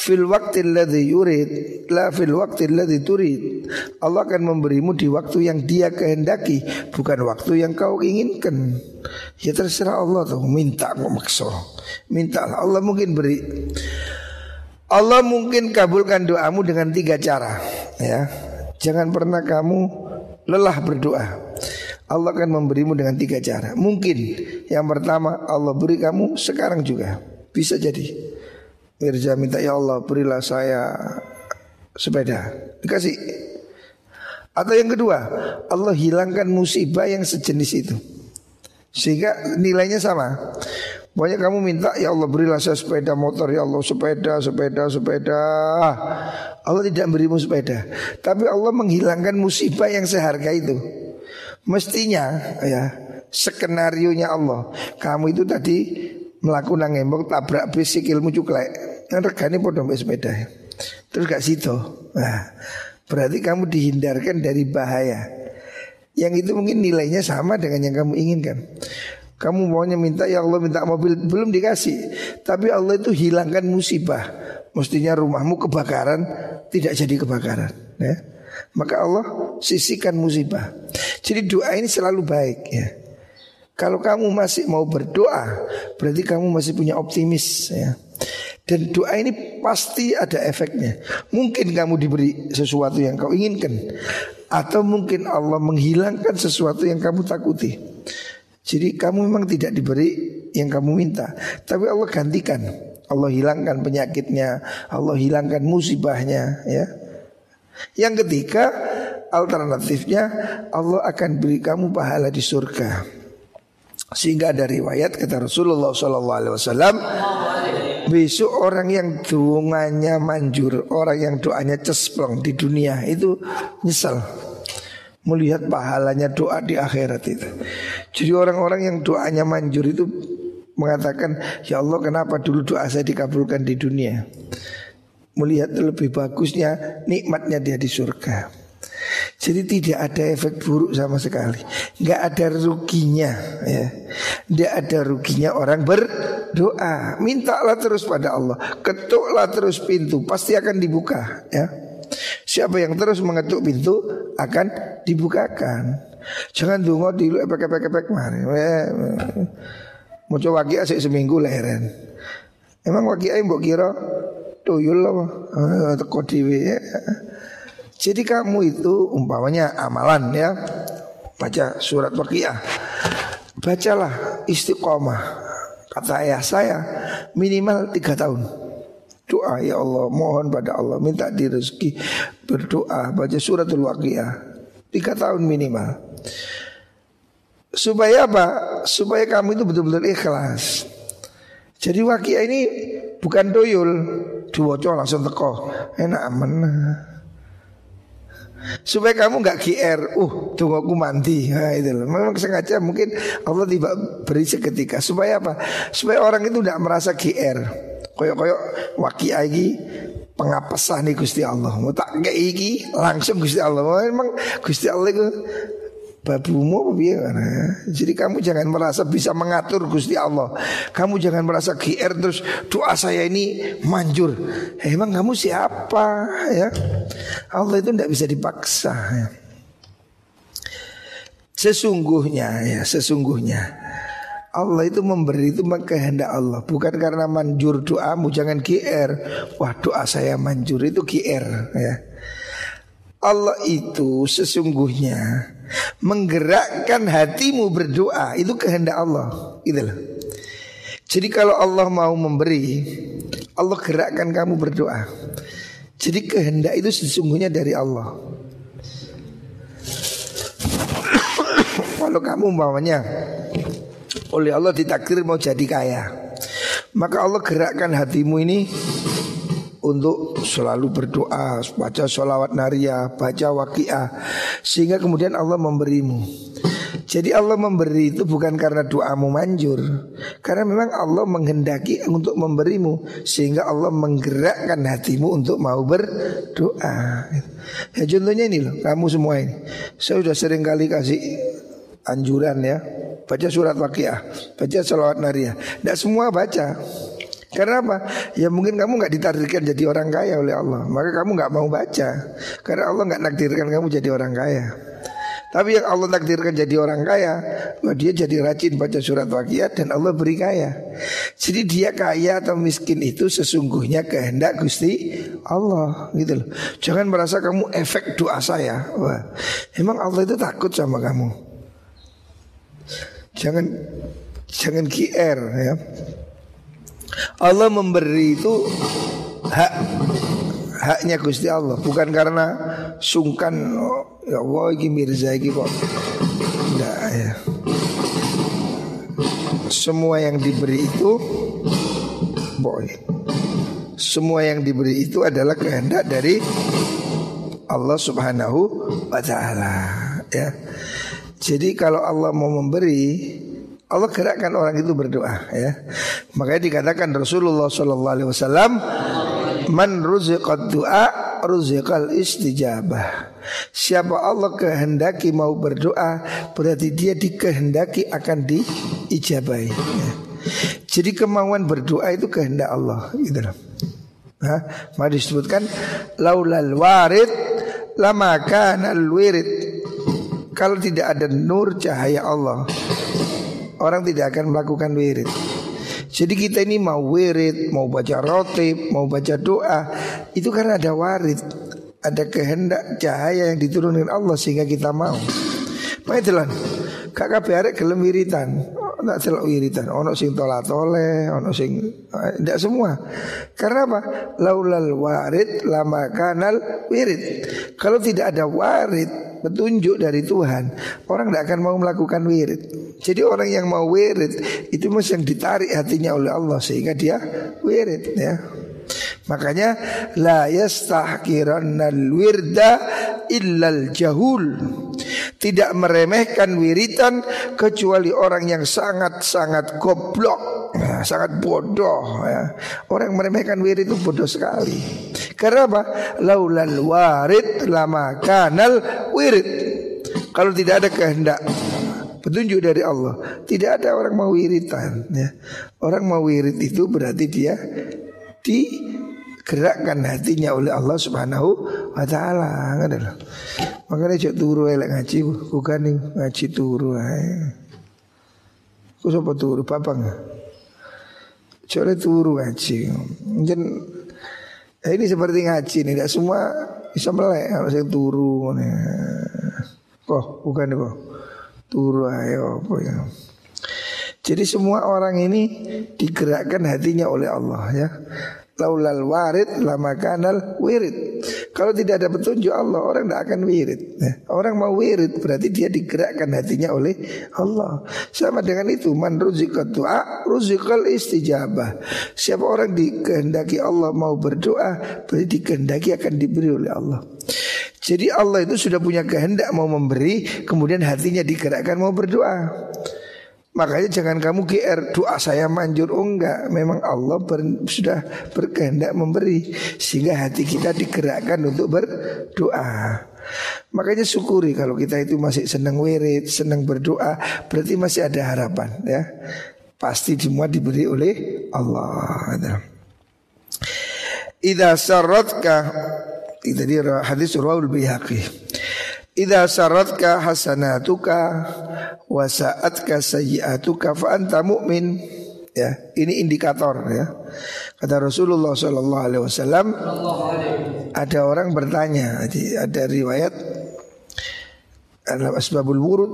fil waktu ladzi yurid la fil waktu ladzi turid Allah akan memberimu di waktu yang dia kehendaki bukan waktu yang kau inginkan ya terserah Allah tuh minta kok maksa minta Allah mungkin beri Allah mungkin kabulkan doamu dengan tiga cara ya jangan pernah kamu lelah berdoa Allah akan memberimu dengan tiga cara. Mungkin yang pertama Allah beri kamu sekarang juga. Bisa jadi. Mirza minta ya Allah berilah saya sepeda. Dikasih. Atau yang kedua Allah hilangkan musibah yang sejenis itu. Sehingga nilainya sama. Pokoknya kamu minta ya Allah berilah saya sepeda motor. Ya Allah sepeda sepeda sepeda. Allah tidak berimu sepeda. Tapi Allah menghilangkan musibah yang seharga itu. Mestinya ya skenario nya Allah. Kamu itu tadi melakukan ngembong tabrak bis sikilmu cuklek yang regane mbek sepeda. Terus gak situ. Nah, berarti kamu dihindarkan dari bahaya. Yang itu mungkin nilainya sama dengan yang kamu inginkan. Kamu maunya minta ya Allah minta mobil belum dikasih. Tapi Allah itu hilangkan musibah. Mestinya rumahmu kebakaran tidak jadi kebakaran. Ya. Maka Allah sisihkan musibah. Jadi doa ini selalu baik ya. Kalau kamu masih mau berdoa, berarti kamu masih punya optimis ya. Dan doa ini pasti ada efeknya. Mungkin kamu diberi sesuatu yang kau inginkan, atau mungkin Allah menghilangkan sesuatu yang kamu takuti. Jadi kamu memang tidak diberi yang kamu minta, tapi Allah gantikan. Allah hilangkan penyakitnya, Allah hilangkan musibahnya, ya. Yang ketiga, alternatifnya Allah akan beri kamu pahala di surga. Sehingga ada riwayat kata Rasulullah SAW Besok orang yang doanya manjur Orang yang doanya cesplong di dunia Itu nyesal Melihat pahalanya doa di akhirat itu. Jadi orang-orang yang doanya manjur itu Mengatakan Ya Allah kenapa dulu doa saya dikabulkan di dunia? Melihat lebih bagusnya Nikmatnya dia di surga jadi tidak ada efek buruk sama sekali. Nggak ada ruginya ya. Tidak ada ruginya orang berdoa. Mintalah terus pada Allah. Ketuklah terus pintu Pasti akan dibuka ya. Siapa yang terus mengetuk pintu Akan dibukakan. Jangan dungo di epek-epek-epek Mau coba lagi asik seminggu leheran Emang waki ayo mbok kira tuyul lah teko dhewe ya. Jadi kamu itu umpamanya amalan ya Baca surat Waqiah. Bacalah istiqomah. Kata ayah saya minimal tiga tahun. Doa ya Allah mohon pada Allah Minta di rezeki Berdoa baca suratul Waqiah. Tiga tahun minimal. Supaya apa? Supaya kamu itu betul-betul ikhlas. Jadi Waqiah ini bukan doyul. Dua langsung teko. Enak aman supaya kamu nggak GR, uh tunggu aku mandi, nah, itu loh. Memang sengaja mungkin Allah tiba beri seketika supaya apa? Supaya orang itu tidak merasa GR. Koyok-koyok waki lagi pengapesah nih Gusti Allah. Mau tak iki langsung Gusti Allah. Memang Gusti Allah itu babumu ya? Jadi kamu jangan merasa bisa mengatur Gusti Allah. Kamu jangan merasa GR terus doa saya ini manjur. emang kamu siapa ya? Allah itu tidak bisa dipaksa ya. Sesungguhnya ya, sesungguhnya Allah itu memberi itu kehendak Allah Bukan karena manjur doamu Jangan GR Wah doa saya manjur itu GR ya Allah itu sesungguhnya menggerakkan hatimu berdoa. Itu kehendak Allah. Loh. Jadi kalau Allah mau memberi Allah gerakkan kamu berdoa. Jadi kehendak itu sesungguhnya dari Allah. Kalau kamu umpamanya oleh Allah ditakdir mau jadi kaya Maka Allah gerakkan hatimu ini untuk selalu berdoa, baca sholawat naria, baca waqiah sehingga kemudian Allah memberimu. Jadi Allah memberi itu bukan karena doamu manjur Karena memang Allah menghendaki untuk memberimu Sehingga Allah menggerakkan hatimu untuk mau berdoa. Ya contohnya ini loh Kamu semua ini. Saya sudah sering kali kasih anjuran ya Baca surat waqiah Baca sholawat naria Tidak semua baca karena apa? Ya mungkin kamu nggak ditakdirkan jadi orang kaya oleh Allah, maka kamu nggak mau baca. Karena Allah nggak takdirkan kamu jadi orang kaya. Tapi yang Allah takdirkan jadi orang kaya, wah dia jadi rajin baca surat waqiat dan Allah beri kaya. Jadi dia kaya atau miskin itu sesungguhnya kehendak Gusti Allah gitu loh. Jangan merasa kamu efek doa saya. Wah, emang Allah itu takut sama kamu. Jangan jangan GR ya. Allah memberi itu hak haknya Gusti Allah. Bukan karena sungkan oh, ya Allah ini Mirza ini kok. Enggak ya. Semua yang diberi itu boy. Semua yang diberi itu adalah kehendak dari Allah Subhanahu wa taala ya. Jadi kalau Allah mau memberi Allah gerakkan orang itu berdoa ya. Makanya dikatakan Rasulullah sallallahu alaihi wasallam man ruziqad du'a ruziqal istijabah. Siapa Allah kehendaki mau berdoa berarti dia dikehendaki akan diijabai. Ya. Jadi kemauan berdoa itu kehendak Allah gitu loh. Nah, mari disebutkan laulal warid lama kana wirid. Kalau tidak ada nur cahaya Allah orang tidak akan melakukan wirid. Jadi kita ini mau wirid, mau baca rotib, mau baca doa, itu karena ada warid, ada kehendak cahaya yang diturunkan Allah sehingga kita mau. Makanya kakak biarek gelem wiritan, tak celok wiritan, ono sing tola tole, ono sing tidak eh, semua. Karena apa? Laulal warid lama kanal wirid. Kalau tidak ada warid, petunjuk dari Tuhan, orang tidak akan mau melakukan wirid. Jadi orang yang mau wirid itu mesti yang ditarik hatinya oleh Allah sehingga dia wirid ya. Makanya la yastahkiranna wirda illal jahul. Tidak meremehkan wiritan kecuali orang yang sangat-sangat goblok, ya, sangat bodoh ya. Orang meremehkan wirid itu bodoh sekali. Karena apa? Laulal warid lama kanal wirid. Kalau tidak ada kehendak petunjuk dari Allah, tidak ada orang mau wiritan ya. Orang mau wirid itu berarti dia digerakkan hatinya oleh Allah Subhanahu wa taala. Adalah makanya cek turu elek ngaji bukan ngaji turu ae. Ku sapa turu? Papa nggak Coba turu ngaji. Mungkin eh, ini seperti ngaji nih Tidak semua bisa melek Kalau saya turu Kok bukan kok. Turu ayo apa ya? Jadi semua orang ini digerakkan hatinya oleh Allah ya. Laulal warid lama kanal wirid. Kalau tidak ada petunjuk Allah orang tidak akan wirid. Ya. Orang mau wirid berarti dia digerakkan hatinya oleh Allah. Sama dengan itu man ruzikat doa ruzikal istijabah. Siapa orang dikehendaki Allah mau berdoa berarti dikehendaki akan diberi oleh Allah. Jadi Allah itu sudah punya kehendak mau memberi kemudian hatinya digerakkan mau berdoa. Makanya jangan kamu GR doa saya manjur oh enggak Memang Allah ber, sudah berkehendak memberi Sehingga hati kita digerakkan untuk berdoa Makanya syukuri kalau kita itu masih senang wirid, senang berdoa, berarti masih ada harapan ya. Pasti semua diberi oleh Allah. Idza saratka tadi hadis rawul bihaqi. Idza saratka hasanatuka wa sa'atka sayyi'atuka fa anta mu'min. Ya, ini indikator ya. Kata Rasulullah Shallallahu Alaihi Wasallam, ada orang bertanya, ada riwayat dalam asbabul wurud,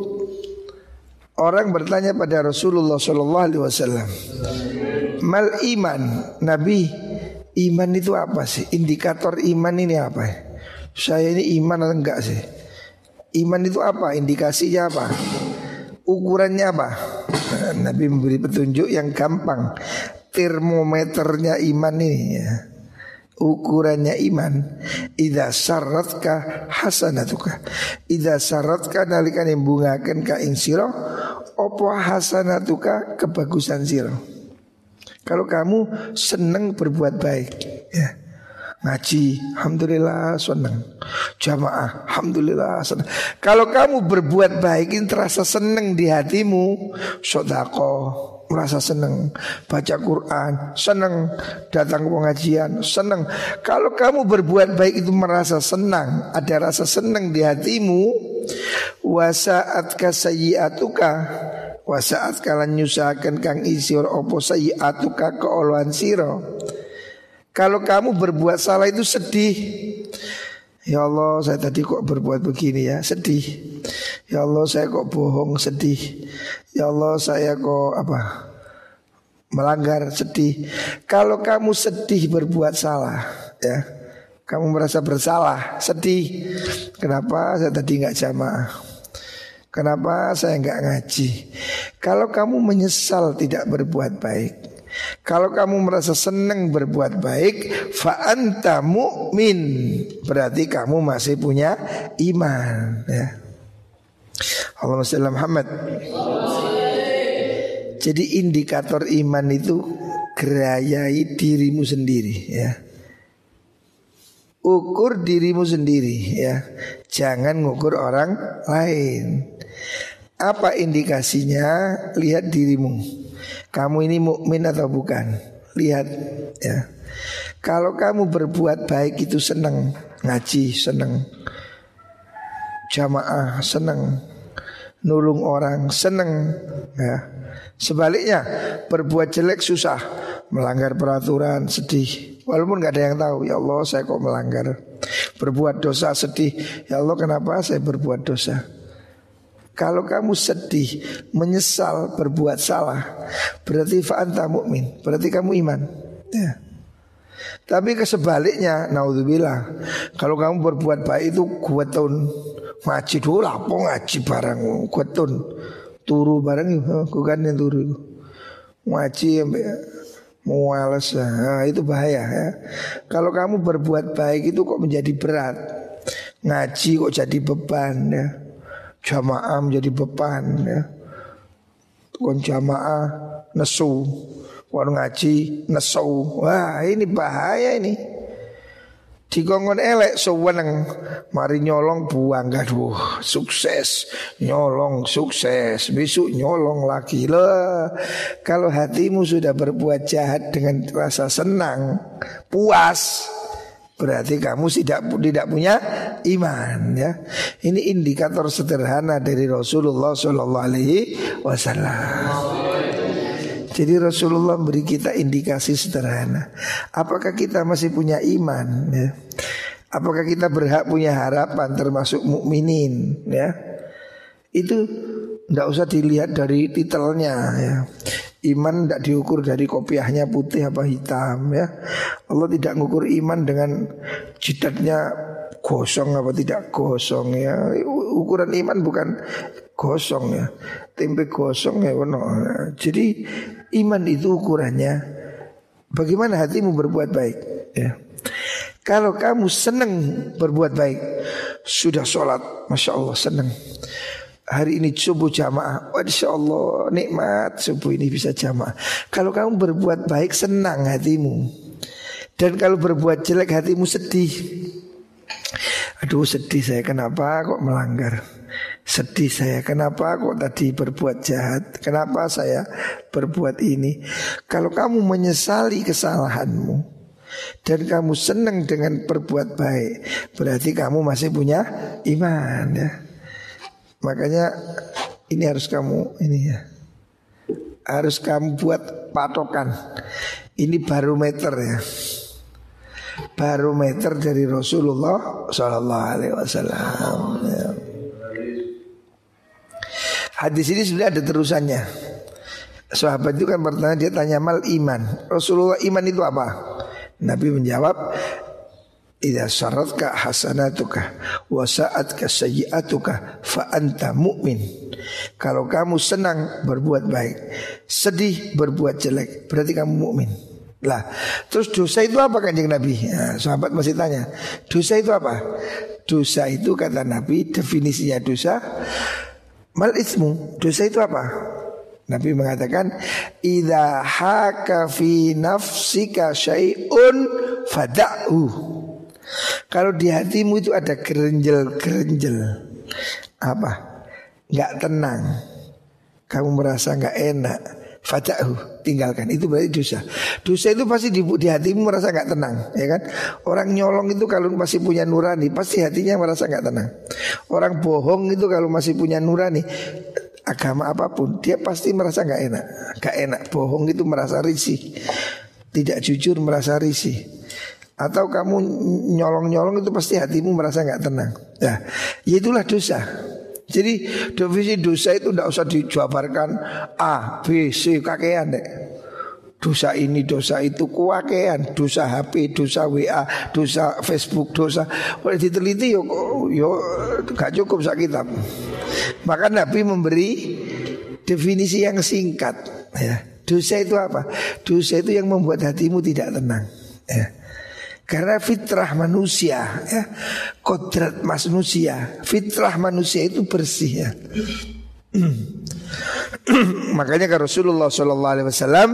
orang bertanya pada Rasulullah Shallallahu Alaihi Wasallam, mal iman, Nabi, iman itu apa sih? Indikator iman ini apa? Saya ini iman atau enggak sih? Iman itu apa? Indikasinya apa? Ukurannya apa? Nabi memberi petunjuk yang gampang. Termometernya iman ini ya. Ukurannya iman. Ida syaratka hasanatuka. Ida syaratka nalikan yang bungakan ka ing siro Opo hasanatuka? Kebagusan siro Kalau kamu senang berbuat baik ya Ngaji, Alhamdulillah senang Jamaah, Alhamdulillah senang Kalau kamu berbuat baik ini terasa senang di hatimu. Sodako merasa senang baca Quran, senang datang ke pengajian, senang. Kalau kamu berbuat baik itu merasa senang, ada rasa senang di hatimu, wasaat kasayiatuka, wasaat kalian nyusahakan kang isir opo sayiatuka keoluan siro. Kalau kamu berbuat salah itu sedih. Ya Allah saya tadi kok berbuat begini ya? Sedih. Ya Allah saya kok bohong sedih. Ya Allah saya kok apa? Melanggar sedih. Kalau kamu sedih berbuat salah ya Kamu merasa bersalah sedih. Kenapa saya tadi nggak jamaah? Kenapa saya nggak ngaji? Kalau kamu menyesal tidak berbuat baik kalau kamu merasa senang berbuat baik, fa anta mu'min. Berarti kamu masih punya iman, ya. Allahumma salli Muhammad. Jadi indikator iman itu gerayai dirimu sendiri, ya. Ukur dirimu sendiri, ya. Jangan ngukur orang lain. Apa indikasinya? Lihat dirimu. Kamu ini mukmin atau bukan? Lihat ya. Kalau kamu berbuat baik itu senang ngaji, senang jamaah, senang nulung orang, senang ya. Sebaliknya berbuat jelek susah, melanggar peraturan sedih. Walaupun gak ada yang tahu, ya Allah saya kok melanggar. Berbuat dosa sedih, ya Allah kenapa saya berbuat dosa? Kalau kamu sedih, menyesal, berbuat salah, berarti fa'anta mukmin, berarti kamu iman. Ya. Tapi kesebaliknya, naudzubillah, kalau kamu berbuat baik itu kuatun ngaji dulu lapo ngaji barang kuatun turu barang itu, bukan yang turu. Ngaji sampai mualas, nah, itu bahaya ya. Kalau kamu berbuat baik itu kok menjadi berat, ngaji kok jadi beban ya jamaah menjadi beban ya. Kon jamaah nesu, warung ngaji nesu. Wah, ini bahaya ini. Dikongkon elek seweneng Mari nyolong buang Gaduh sukses Nyolong sukses Besok nyolong lagi lah Kalau hatimu sudah berbuat jahat Dengan rasa senang Puas Berarti kamu tidak tidak punya iman ya. Ini indikator sederhana dari Rasulullah Shallallahu Alaihi Wasallam. Jadi Rasulullah beri kita indikasi sederhana. Apakah kita masih punya iman? Ya? Apakah kita berhak punya harapan termasuk mukminin? Ya, itu tidak usah dilihat dari titelnya ya. Iman tidak diukur dari kopiahnya putih apa hitam ya. Allah tidak mengukur iman dengan jidatnya gosong apa tidak gosong ya. Ukuran iman bukan gosong ya. Tempe gosong ya. No. Jadi iman itu ukurannya bagaimana hatimu berbuat baik ya. Kalau kamu senang berbuat baik Sudah sholat Masya Allah senang Hari ini subuh jamaah. Masya Allah nikmat subuh ini bisa jamaah. Kalau kamu berbuat baik senang hatimu. Dan kalau berbuat jelek hatimu sedih. Aduh sedih saya. Kenapa kok melanggar? Sedih saya. Kenapa kok tadi berbuat jahat? Kenapa saya berbuat ini? Kalau kamu menyesali kesalahanmu Dan kamu senang dengan berbuat baik Berarti kamu masih punya iman ya Makanya ini harus kamu ini ya Harus kamu buat patokan Ini barometer ya barometer dari Rasulullah Sallallahu Alaihi Wasallam. Hadis ini sudah ada terusannya. Sahabat itu kan bertanya dia tanya mal iman. Rasulullah iman itu apa? Nabi menjawab Idza syaratka hasanatuka wa sa'atka sayyi'atuka fa anta mu'min. Kalau kamu senang berbuat baik, sedih berbuat jelek, berarti kamu mukmin. Lah, terus dosa itu apa kanjeng Nabi? Ya, sahabat masih tanya, dosa itu apa? Dosa itu kata Nabi definisinya dosa mal ismu. Dosa itu apa? Nabi mengatakan idza haka fi nafsika syai'un fada'u. Kalau di hatimu itu ada gerenjel-gerenjel apa? Enggak tenang. Kamu merasa enggak enak Fadahu tinggalkan itu berarti dosa. Dosa itu pasti di, di hatimu merasa nggak tenang, ya kan? Orang nyolong itu kalau masih punya nurani pasti hatinya merasa nggak tenang. Orang bohong itu kalau masih punya nurani agama apa pun dia pasti merasa nggak enak, nggak enak. Bohong itu merasa risih, tidak jujur merasa risih. Atau kamu nyolong-nyolong itu pasti hatimu merasa nggak tenang. Ya, itulah dosa. Jadi definisi dosa itu tidak usah dijabarkan A, B, C, kakean deh. Dosa ini, dosa itu kuakean Dosa HP, dosa WA, dosa Facebook, dosa Boleh diteliti yo, yo gak cukup sak kitab Maka Nabi memberi definisi yang singkat ya. Dosa itu apa? Dosa itu yang membuat hatimu tidak tenang ya. Karena fitrah manusia ya, kodrat manusia, fitrah manusia itu bersih ya. Makanya kan Rasulullah Shallallahu Alaihi Wasallam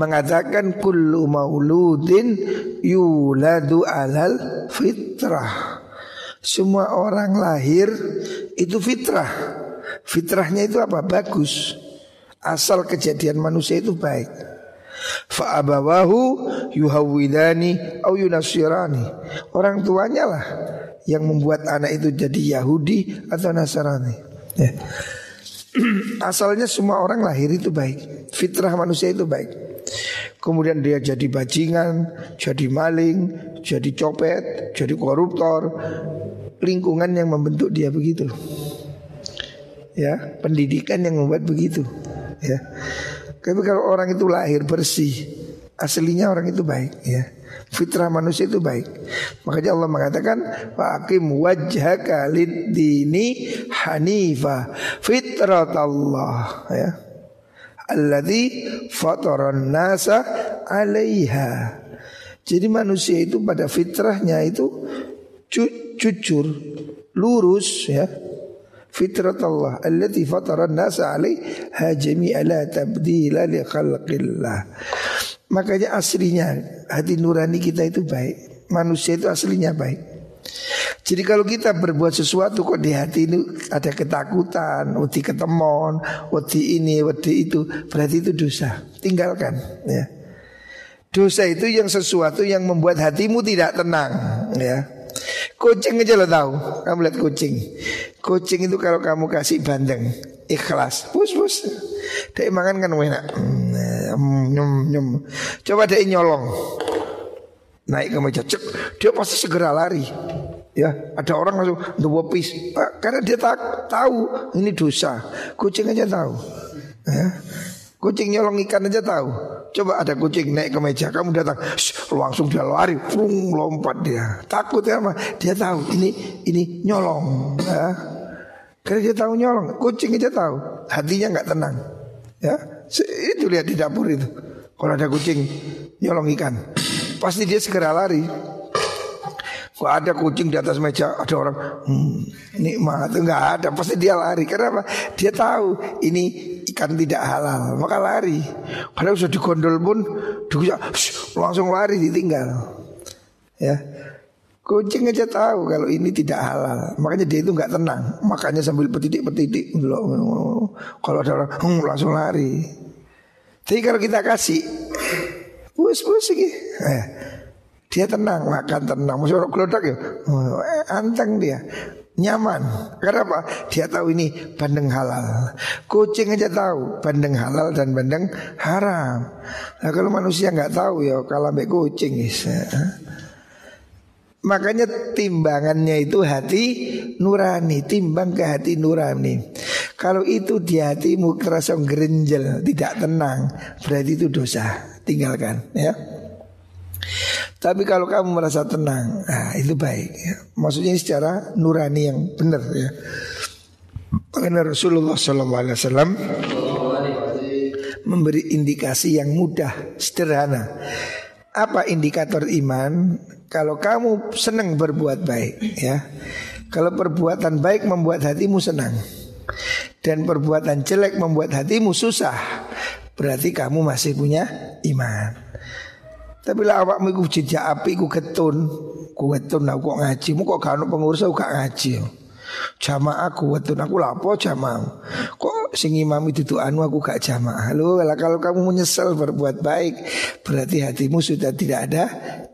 mengatakan kullu mauludin yuladu alal fitrah. Semua orang lahir itu fitrah. Fitrahnya itu apa? Bagus. Asal kejadian manusia itu baik. Fa'abawahu yuhawwidani au yunasirani. Orang tuanya lah yang membuat anak itu jadi Yahudi atau Nasrani. Ya. Asalnya semua orang lahir itu baik. Fitrah manusia itu baik. Kemudian dia jadi bajingan, jadi maling, jadi copet, jadi koruptor. Lingkungan yang membentuk dia begitu. Ya, pendidikan yang membuat begitu. Ya. Tapi kalau orang itu lahir bersih, aslinya orang itu baik ya. Fitrah manusia itu baik. Makanya Allah mengatakan faqim wajhaka lid-dini hanifa fitratallah ya. Alladzi fataran nasa 'alaiha. Jadi manusia itu pada fitrahnya itu jujur, lurus ya fitrat Allah allati fatara nasa alaiha jami'a la tabdila li khalqillah. Makanya aslinya hati nurani kita itu baik. Manusia itu aslinya baik. Jadi kalau kita berbuat sesuatu kok di hati ini ada ketakutan, wedi ketemon, wedi ini, wedi itu, berarti itu dosa. Tinggalkan ya. Dosa itu yang sesuatu yang membuat hatimu tidak tenang ya. Kucing aja lo tahu. Kamu lihat kucing. Kucing itu kalau kamu kasih bandeng, ikhlas. Pus pus. Dia makan kan enak. Hmm, nyum nyum. Coba dia nyolong. Naik ke meja cek, dia pasti segera lari. Ya, ada orang langsung dua pis. Karena dia tak tahu ini dosa. Kucing aja tahu. Ya. Kucing nyolong ikan aja tahu. Coba ada kucing naik ke meja, kamu datang, langsung dia lari, frung, lompat dia. Takut ya apa? Dia tahu ini ini nyolong. Ya. Karena dia tahu nyolong, kucing aja tahu, hatinya nggak tenang. Ya, itu lihat di dapur itu. Kalau ada kucing nyolong ikan, pasti dia segera lari. Kok ada kucing di atas meja ada orang hmm, nikmat. Nggak ada pasti dia lari. Karena apa? Dia tahu ini ikan tidak halal maka lari. Padahal sudah digondol pun dia langsung lari ditinggal. Ya. Kucing aja tahu kalau ini tidak halal. Makanya dia itu nggak tenang. Makanya sambil petidik-petidik Kalau ada orang hmm, langsung lari. Tapi kalau kita kasih Bus-bus sih eh, Dia tenang, makan tenang. Masih orang gelodak ya oh, eh, Anteng dia. Nyaman. Karena apa? Dia tahu ini bandeng halal. Kucing aja tahu Bandeng halal dan bandeng haram. Nah kalau manusia nggak tahu ya Kalau ambil kucing ya. Makanya timbangannya itu hati nurani Timbang ke hati nurani. Kalau itu di hatimu terasa gerenjel Tidak tenang Berarti itu dosa. Tinggalkan ya tapi kalau kamu merasa tenang, nah itu baik. Ya. Maksudnya secara nurani yang benar ya. Karena Rasulullah SAW memberi indikasi yang mudah, sederhana. Apa indikator iman? Kalau kamu senang berbuat baik ya Kalau perbuatan baik membuat hatimu senang Dan perbuatan jelek membuat hatimu susah Berarti kamu masih punya iman Tapi lah awakmu iku jejak api ku ketun Ku ketun aku kok ngaji. Mu kok gak pengurus aku gak ngaji Jamaah aku wetun aku lapo jamaah? Kok sing imam itu anu aku gak jamaah? Lu kalau kamu menyesal berbuat baik Berarti hatimu sudah tidak ada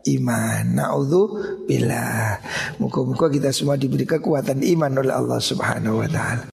iman. Na'udhu billah. Muka-muka kita semua diberi kekuatan iman oleh Allah subhanahu wa ta'ala